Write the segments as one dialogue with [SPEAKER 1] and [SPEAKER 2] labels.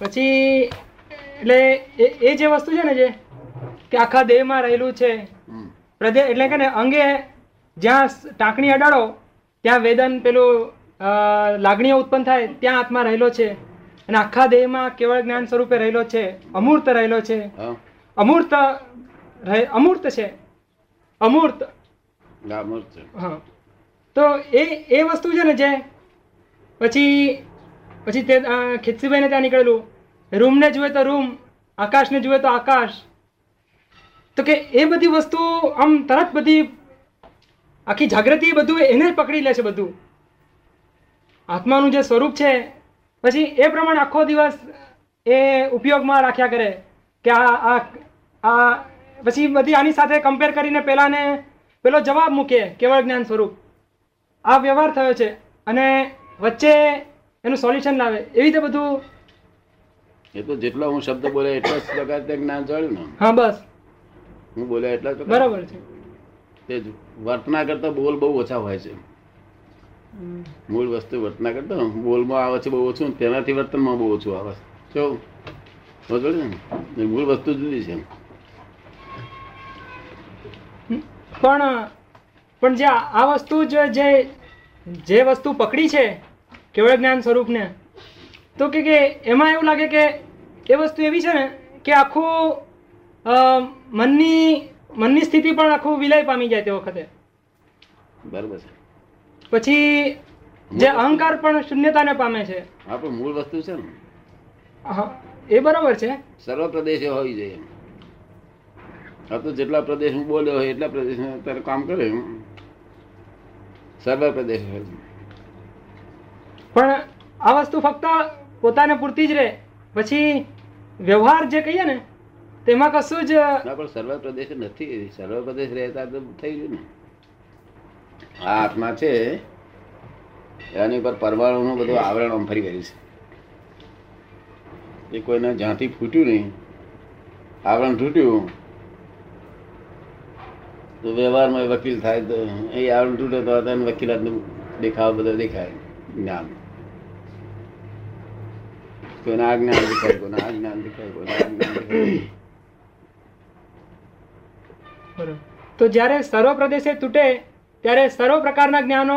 [SPEAKER 1] પછી એટલે એ જે વસ્તુ છે ને જે કે આખા દેહમાં રહેલું છે. પ્રદેશ એટલે કે ને અંગે જ્યાં ટાંકણી અડાડો ત્યાં વેદન પેલું લાગણીઓ ઉત્પન્ન થાય ત્યાં આત્મા રહેલો છે. અને આખા દેહમાં કેવળ જ્ઞાન સ્વરૂપે રહેલો છે અમૂર્ત રહેલો છે. અમૂર્ત અમૂર્ત છે. અમૂર્ત.
[SPEAKER 2] હા,
[SPEAKER 1] તો એ એ વસ્તુ છે ને જે પછી પછી તે અ, ત્યાં નીકળેલું. રૂમને જુએ તો રૂમ, આકાશને જુએ તો આકાશ. તો કે એ બધી વસ્તુ આમ તરત બધી આખી જાગૃતિ બધું એને જ પકડી લે છે બધું. આત્માનું જે સ્વરૂપ છે, પછી એ પ્રમાણે આખો દિવસ એ ઉપયોગમાં રાખ્યા કરે કે આ આ આ, પછી બધી આની સાથે કમ્પેર કરીને પહેલાંને પેલો જવાબ મૂકે કેવળ જ્ઞાન સ્વરૂપ. આ વ્યવહાર થયો છે અને વચ્ચે એનું સોલ્યુશન લાવે. એવી રીતે બધું
[SPEAKER 2] એ તો જેટલો હું શબ્દ બોલે એટલા જ પ્રકાર જ્ઞાન ચાલ્યું ને.
[SPEAKER 1] હા બસ.
[SPEAKER 2] હું બોલે એટલા જ
[SPEAKER 1] બરાબર છે.
[SPEAKER 2] તે જ વર્તના કરતા બોલ બહુ ઓછા હોય છે. મૂળ વસ્તુ વર્તના કરતા બોલમાં આવે છે બહુ ઓછું તેનાથી વર્તનમાં બહુ ઓછું આવે છે. જો ને. મૂળ વસ્તુ જુદી છે.
[SPEAKER 1] પણ પણ જે આ આ વસ્તુ જ જે જે વસ્તુ પકડી છે કેવળ જ્ઞાન સ્વરૂપને? તો કે કે એમાં એવું લાગે કે એ વસ્તુ એવી છે ને કે આખું મનની મનની સ્થિતિ પણ આખું વિલય પામી જાય તે વખતે.
[SPEAKER 2] બરાબર છે.
[SPEAKER 1] પછી જે અહંકાર પણ શૂન્યતાને પામે છે.
[SPEAKER 2] હા પણ મૂળ વસ્તુ છે ને.
[SPEAKER 1] હા એ બરાબર છે.
[SPEAKER 2] સર્વ પ્રદેશે હોવી જોઈએ આ તો જેટલા પ્રદેશ હું બોલ્યો હોય એટલા પ્રદેશ અત્યારે કામ કરે સર્વ પ્રદેશ હોય
[SPEAKER 1] પણ આ વસ્તુ ફક્ત પોતાને પૂરતી જ રહે પછી વ્યવહાર જે કહીએ ને, તેમાં કશું જ
[SPEAKER 2] પણ સર્વ પ્રદેશ નથી. સર્વ પ્રદેશ રહેતા તો થઈ ગયું ને. આ આત્મા છે, એની ઉપર પરમાણુનું બધું આવરણ આમ ફરી ગયું છે. એ કોઈને જ્યાંથી ફૂટ્યું નહીં, આવરણ તૂટ્યું, તો વ્યવહારમાં વકીલ થાય તો, એ આવરણ તૂટે તો તેને વકીલાતનું દેખાવ બધો દેખાય. જ્ઞાન. કોઈને આ જ્ઞાન દેખાય કોઈને આ જ્ઞાન દેખાય કોઈને આ જ્ઞાન દેખાય
[SPEAKER 1] તો જ્યારે સર્વ પ્રદેશે તૂટે ત્યારે સર્વ પ્રકારના જ્ઞાનો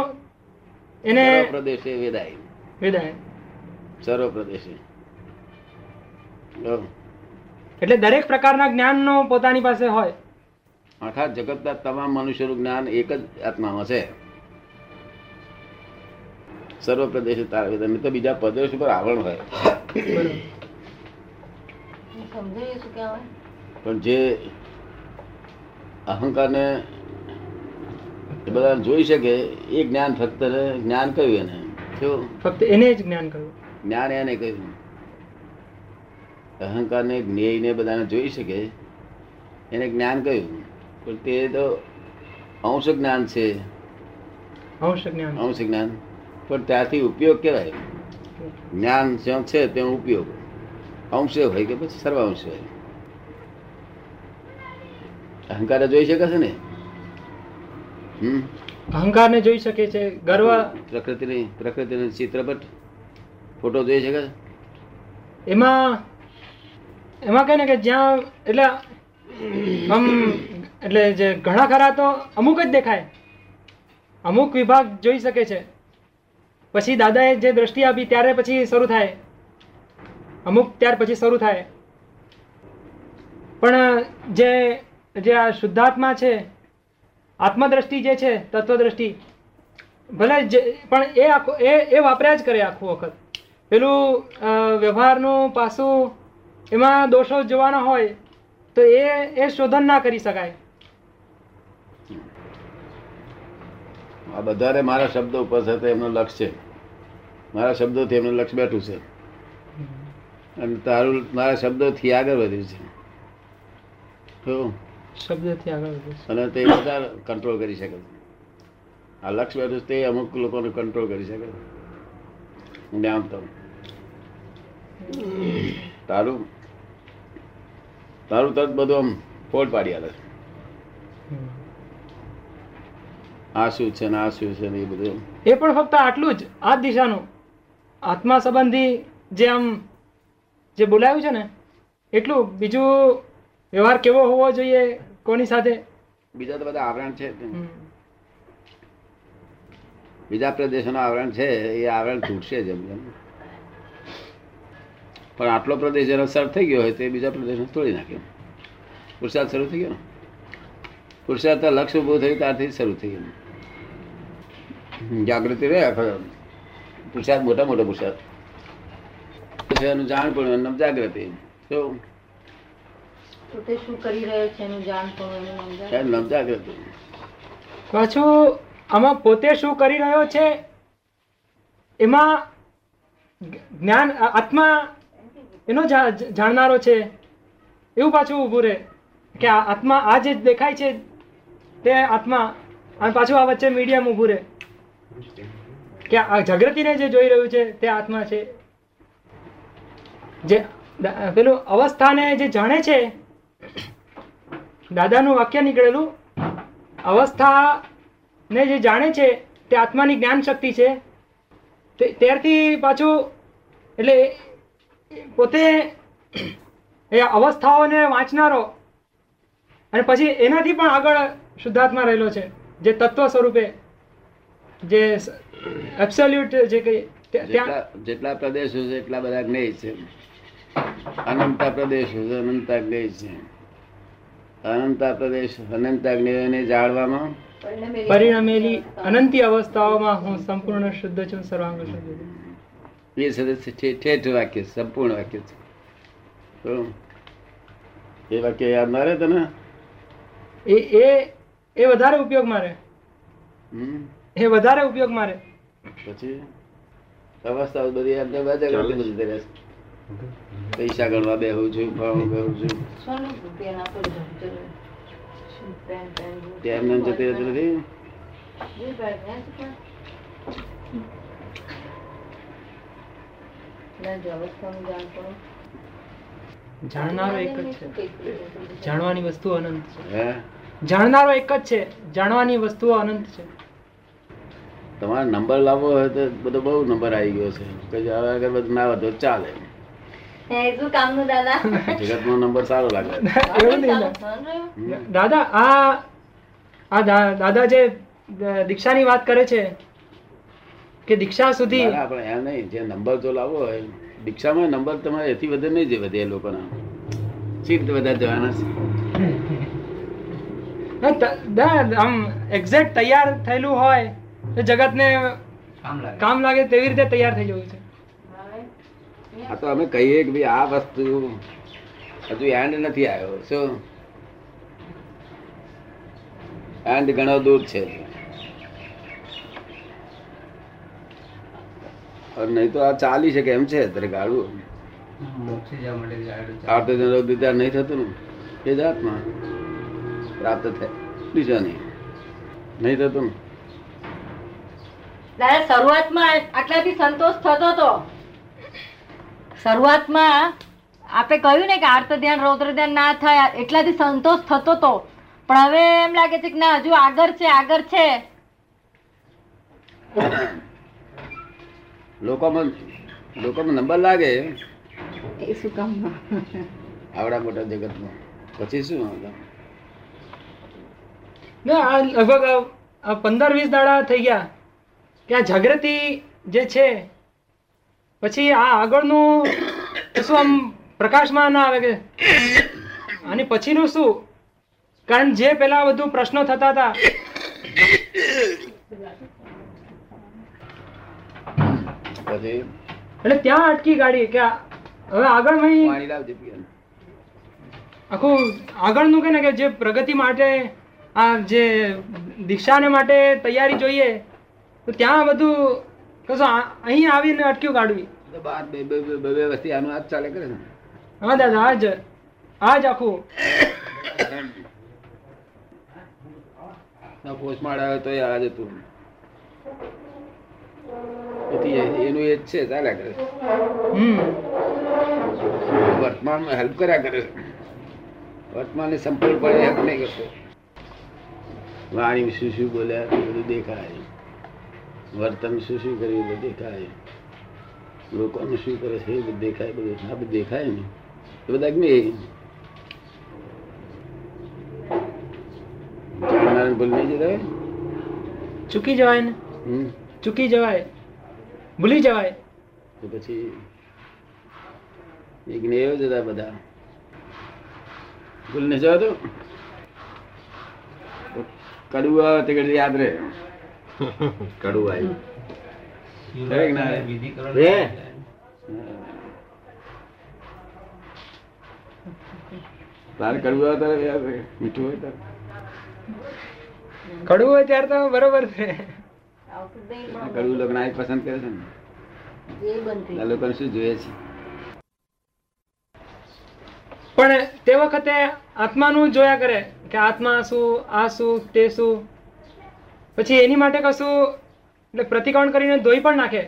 [SPEAKER 1] એને
[SPEAKER 2] પ્રદેશે વેદાય.
[SPEAKER 1] વેદાય.
[SPEAKER 2] સર્વ પ્રદેશે
[SPEAKER 1] એટલે દરેક પ્રકારના જ્ઞાનનો પોતાની પાસે હોય.
[SPEAKER 2] આખા જગતના તમામ મનુષ્યનું જ્ઞાન એક જ આત્મામાં છે. સર્વ પ્રદેશ તારા વેદા તો બીજા પ્રદેશ ઉપર આવરણ હોય. પણ જે અહંકારને એ બધા જોઈ શકે એ જ્ઞાન ફક્ત જ્ઞાન કહ્યું એને. કેવું?
[SPEAKER 1] ફક્ત એને જ જ્ઞાન કહ્યું.
[SPEAKER 2] જ્ઞાન એને કહ્યું. અહંકારને જ્ઞેયને બધાને જોઈ શકે એને જ્ઞાન કહ્યું. પણ તે તો અંશ જ્ઞાન છે.
[SPEAKER 1] અંશ જ્ઞાન.
[SPEAKER 2] અંશ જ્ઞાન. પણ ત્યાંથી ઉપયોગ કહેવાય જ્ઞાન જ્યાં છે તેનો ઉપયોગ. અંશે હોય કે પછી સર્વાંશ હોય. અહંકાર જોઈ શકે છે ને? હમ?
[SPEAKER 1] અહંકારને જોઈ શકે છે ગર્વ.
[SPEAKER 2] પ્રકૃતિની પ્રકૃતિનું ચિત્રપટ ફોટો જોઈ શકે છે?
[SPEAKER 1] એમાં એમાં કહે ને કે જ્યાં એટલે આમ એટલે જે ઘણા ખરા તો અમુક જ દેખાય. અમુક વિભાગ જોઈ શકે છે. પછી દાદાએ જે દ્રષ્ટિ આપી, ત્યારે પછી શરૂ થાય. અમુક ત્યાર પછી શરૂ થાય. પણ, જે જે આ શુદ્ધાત્મા છે, આત્મદ્રષ્ટિ જે છે, તત્વદ્રષ્ટિ, ભલે જે, પણ એ આખો, એ એ વાપર્યા જ કરે આખું વખત. પેલું વ્યવહારનું પાસું એમાં દોષો જોવાના હોય, તો એ એ શોધન ના કરી શકાય.
[SPEAKER 2] આ બધાને મારા શબ્દો ઉપર છે એમનો લક્ષ છે. મારા શબ્દોથી એમનું લક્ષ બેઠું છે. અને તારું મારા શબ્દોથી આગળ વધ્યું છે. તો?
[SPEAKER 1] શબ્દથી આગળ
[SPEAKER 2] અને તે બધા કંટ્રોલ કરી શકે આ લક્ષ બેઠું છે તે અમુક લોકોને કંટ્રોલ કરી શકે જ્ઞાન તો તારું તારું તરત બધું આમ ફોડ પાડી છે. આ શું છે ને આ શું છે ને એ બધું
[SPEAKER 1] એ પણ ફક્ત આટલું જ આ દિશાનું. આત્મા સંબંધી જે આમ જે બોલાયું છે ને એટલું બીજું વ્યવહાર કેવો હોવો જોઈએ કોની સાથે?
[SPEAKER 2] બીજા તો બધા આવરણ છે. બીજા પ્રદેશોનો આવરણ છે એ આવરણ તૂટશે જેમ એમ. પણ આટલો પ્રદેશ જેનો સર થઈ ગયો હોય તે બીજા પ્રદેશને તોડી નાખ્યો પુરુષાર્થ શરૂ થઈ ગયો ને? પુરુષાર્થ તો લક્ષ ઉભું થયું ત્યારથી શરૂ થઈ ગયું જાગૃતિ રહે પુરુષાર્થ મોટા મોટો પુરુષાર્થ એનું જાણ પણ એનું જાગૃતિ
[SPEAKER 3] શું
[SPEAKER 1] પાછું આમાં પોતે શું કરી રહ્યો છે? એમાં જ્ઞાન આત્મા એનો જાણનારો છે. એવું પાછું ઊભું રહે કે આત્મા આ જે દેખાય છે તે આત્મા અને પાછું આ વચ્ચે મીડિયમ ઊભું રહે. કે આ જાગૃતિને જે જોઈ રહ્યું છે, તે આત્મા છે. જે પેલું અવસ્થાને જે જાણે છે, દાદાનું વાક્ય નીકળેલું, અવસ્થાને જે જાણે છે, તે આત્માની જ્ઞાન શક્તિ છે ત્યારથી પાછું, એટલે પોતે એ અવસ્થાઓને વાંચનારો અને પછી એનાથી પણ આગળ શુદ્ધાત્મા રહેલો છે, જે તત્વ સ્વરૂપે, જે એબ્સોલ્યુટ જે કઈ
[SPEAKER 2] જેટલા જેટલા પ્રદેશો છે એટલા બધા જ્ઞેય છે. અનંતા પ્રદેશો છે અનંતા જ્ઞેય છે. અનંતા પ્રદેશ અનંતા જ્ઞેયને જાળવામાં
[SPEAKER 3] પરિણમેલી
[SPEAKER 1] અનંતી અવસ્થાઓમાં હું સંપૂર્ણ શુદ્ધ છું સર્વાંગ શુદ્ધ છું.
[SPEAKER 2] એ સદસ્ય ઠેઠ વાક્ય સંપૂર્ણ વાક્ય છે. એ વાક્ય યાદ ના રહે તને?
[SPEAKER 1] એ એ એ વધારે ઉપયોગ મારે
[SPEAKER 2] હમ?
[SPEAKER 1] એ વધારે ઉપયોગ રહે.
[SPEAKER 2] પછી અવસ્થા બધી એમને બધા કરતી બધી રહે પૈસા ગણવા બેહું છું ફળું બેહું છું.
[SPEAKER 3] સોનું રૂપિયા ના પર જવું ચલો. શું પેન પેન બૂટ.
[SPEAKER 2] ત્યાં એમને જતી રહેતી નથી.
[SPEAKER 1] જાણનારો એક જ છે. જાણવાની વસ્તુ અનંત છે.
[SPEAKER 2] હે?
[SPEAKER 1] જાણનારો એક જ છે. જાણવાની વસ્તુઓ અનંત છે.
[SPEAKER 2] તમારે નંબર લાવવો હોય તો બધો બહુ નંબર આવી ગયો છે. કે હવે આગળ બધું ના વધો ચાલે.
[SPEAKER 3] જગત
[SPEAKER 2] જગતનો નંબર સારો લાગે.
[SPEAKER 1] ને. દાદા આ આ દાદા જે દીક્ષાની વાત કરે છે કે દીક્ષા સુધી
[SPEAKER 2] આપણે ના, એમ નહીં જે નંબર જો લાવવો હોય દીક્ષામાં નંબર તમારે એથી વધે નહીં જે વધે એ લોકોના. સી રીતે બધા જવાના છે.
[SPEAKER 1] ના, આમ એક્ઝેક્ટ તૈયાર થયેલું હોય જગતને કામ લાગે. તેવી રીતે તૈયાર થઈ જવું છે.
[SPEAKER 2] આ તો અમે કહીએ કે ભાઈ આ વસ્તુ હજુ એન્ડ નથી આવ્યો શું? એન્ડ ઘણો દૂર છે. નહીં તો આ ચાલી શકે એમ છે અત્યારે ગાડું આર્ત દીદાર નહીં થતું ને. એ જાતમાં પ્રાપ્ત થાય. બીજા નહીં નહીં થતું ને.
[SPEAKER 3] દાદા શરૂઆતમાં આટલાથી સંતોષ થતો હતો શરૂઆતમાં આપે કહ્યું ને કે આર્ત ધ્યાન રૌદ્ર ધ્યાન ના થાય એટલાથી સંતોષ થતો હતો પણ હવે એમ લાગે છે કે ના હજુ આગળ છે આગળ છે.
[SPEAKER 2] લોકોમાં લોકોમાં નંબર લાગે.
[SPEAKER 3] એ શું કામ
[SPEAKER 2] આવડા મોટા જગતમાં. પછી શું
[SPEAKER 1] ના આ લગભગ પંદર વીસ દાડા થઈ ગયા. કે આ જાગૃતિ જે છે પછી આ આગળનું શું આમ પ્રકાશમાં ના આવે કે? અને પછીનું શું? કારણ જે પેલા બધું પ્રશ્નો થતા હતા. એટલે ત્યાં અટકી ગાડી કે હવે આગળ. આખું આગળનું કે ને કે જે પ્રગતિ માટે આ જે દીક્ષાને માટે તૈયારી જોઈએ તો ત્યાં બધું કશું અહીં આવીને અટક્યું
[SPEAKER 2] કાઢવી. બાર બે બે બે- બે બે વસ્તી આનું આજ ચાલે કરે
[SPEAKER 1] હા દાદા આજ આજ આખું.
[SPEAKER 2] ના પોસ્ટમાર્ટ આવે તો આ જતું તેથી એનું એ જ છે ચાલ્યા કરે વર્તમાનમાં હેલ્પ કર્યા કરે વર્તમાનને સંપૂર્ણપણે હેલ્પ નહીં કરતો વાણી શું શું બોલ્યા બધું દેખાય. વર્તન શું શું કર્યું બધું દેખાય. લોકોને શું કરે છે એ બધું દેખાય બધું આ બધું દેખાય ને. એ બધા અગ્નિ નારાયણ ભૂલ નહીં જતા
[SPEAKER 1] ચૂકી જવાય ને? ચૂકી જવાય. ભૂલી જવાય.
[SPEAKER 2] તો પછી એક ને એવો જ હતા બધા. ભૂલ ને જવા તો કડવું આવે તે યાદ રહે. કડવું આવ્યું ખરે ના રે?
[SPEAKER 4] રે
[SPEAKER 2] તારે કડવું આવે તારે યાદ મીઠું હોય તારે.
[SPEAKER 1] કડવું હોય ત્યારે તો બરોબર છે.
[SPEAKER 2] કડવું લોકો ના પસંદ કરે છે ને. આ લોકોને શું જોઈએ છે?
[SPEAKER 1] પણ તે વખતે આત્માનું જોયા કરે કે આત્મા શું આ શું તે શું? પછી એની માટે કશું એટલે પ્રતિકરણ કરીને ધોઈ પણ નાખે.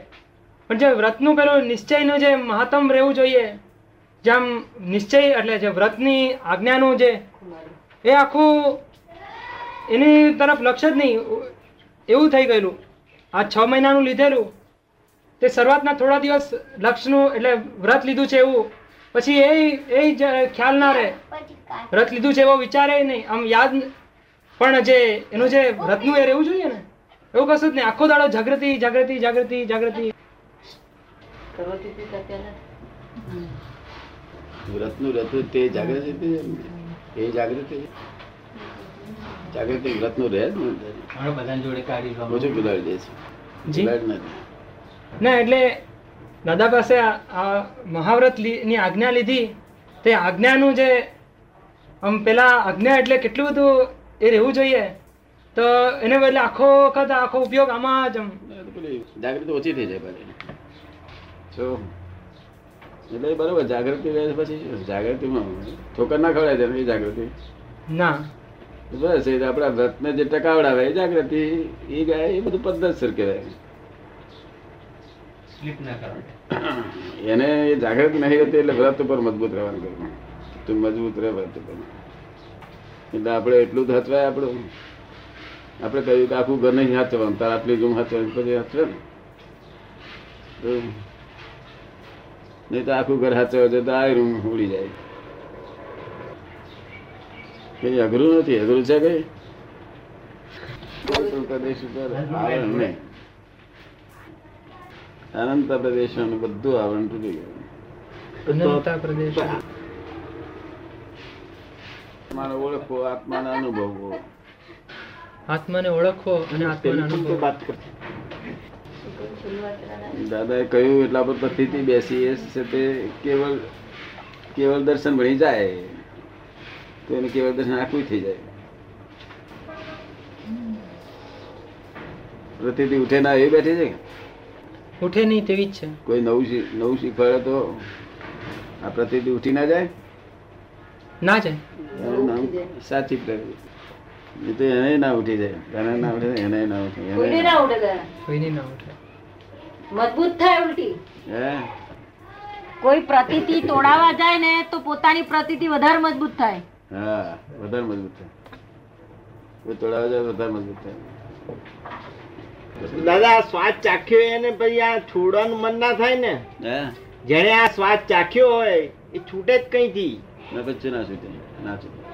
[SPEAKER 1] પણ જે વ્રતનું પેલું નિશ્ચયનું જે મહત્તમ રહેવું જોઈએ જેમ નિશ્ચય એટલે જે વ્રતની આજ્ઞાનું જે એ આખું એની તરફ લક્ષ્ય જ નહીં. એવું થઈ ગયેલું. આ છ મહિનાનું લીધેલું. તે શરૂઆતના થોડા દિવસ લક્ષનું એટલે વ્રત લીધું છે એવું. પછી એ એ જ ખ્યાલ ના રહે. વ્રત લીધું છે એવો વિચારે નહીં. આમ યાદ પણ જે એનું જે વ્રતનું એ રહેવું જોઈએ ને? એવું કશું જ નહીં. આખો દાડો જાગૃતિ જાગૃતિ જાગૃતિ જાગૃતિ.
[SPEAKER 2] વ્રતનું રતું તે જાગૃતિ એ જાગૃતિ જાગૃતિ વ્રતનું રહે જ
[SPEAKER 4] બધા જોડે કાઢી
[SPEAKER 2] ઓછું બિલાડી દે છે.
[SPEAKER 1] ના એટલે દાદા પાસે આ આ મહાવ્રતની આજ્ઞા લીધી. તે આજ્ઞાનું જે આમ પેલા આજ્ઞા એટલે કેટલું બધું એ રહેવું જોઈએ. તો એને બદલે આખો વખત આખો ઉપયોગ આમાં જ
[SPEAKER 2] જાગૃતિ ઓછી થઈ જાય પાછી. એટલે બરોબર જાગૃતિ રહે પછી જાગૃતિમાં ઠોકર ના ખવડાય છે એ જાગૃતિ.
[SPEAKER 1] ના.
[SPEAKER 2] બસ એ તો આપણા વ્રતને જે ટકાવડાવે એ જાગૃતિ એ ગાય એ બધું પદ્ધતસર કહેવાય.
[SPEAKER 4] સ્લીપ ના કરો
[SPEAKER 2] એને એ જાગૃતિ નહીં હોતી એટલે વ્રત ઉપર મજબૂત રહેવાનું કરવું તું મજબૂત રહે વ્રત ઉપર. એટલે આપણે એટલું હચવાય આપણું. આપણે કહ્યું કે આખું ઘર નહીં હાચવાનું, તાર આટલી રૂમ હાચવાનું પછી હાચવે ને. નહીં તો આખું ઘર હાચવા છે તો આ રૂમ ઉડી જાય. કઈ અઘરું નથી, અઘરું છે કઈ? અનંત પ્રદેશ બધું આવરણ તૂટી ગયું. આત્માને ઓળખો આત્માને અનુભવો.
[SPEAKER 1] આત્માને ઓળખો અને આત્માને અનુભવ.
[SPEAKER 2] દાદાએ કહ્યું એટલા પર પતિથી બેસી એ છે તે કેવળ કેવળ દર્શન ભણી જાય. તો એને કેવળ દર્શન આખું થઈ જાય. પ્રતિથી ઉઠે ના એ બેઠી છે?
[SPEAKER 1] ઉઠે નહીં તેવી જ છે.
[SPEAKER 2] કોઈ નવું નવું શીખવાડે તો આ પ્રતિથી ઉઠી ના જાય?
[SPEAKER 1] ના જાય.
[SPEAKER 2] સાચી પ્રવૃત્તિ એ તો એને ના ઉઠી જાય. તને ના ઉઠે એને ના ઉઠે. એને ના-
[SPEAKER 3] ઉઠે ઉડે
[SPEAKER 1] કોઈની ના ઉઠે.
[SPEAKER 3] મજબૂત થાય ઉલટી.
[SPEAKER 2] હે?
[SPEAKER 3] કોઈ પ્રતિતિ તોડાવા જાય ને તો પોતાની પ્રતિતિ વધારે મજબૂત થાય.
[SPEAKER 2] હા વધારે મજબૂત થાય. કોઈ તોડાવા જાય વધારે મજબૂત થાય.
[SPEAKER 4] દાદા સ્વાદ ચાખ્યો એને પછી આ છોડવાનું મન ના થાય ને?
[SPEAKER 2] હે?
[SPEAKER 4] જેને આ સ્વાદ ચાખ્યો હોય એ છૂટે જ કઈથી?
[SPEAKER 2] ના પછી ના છૂટે. ના છૂટે.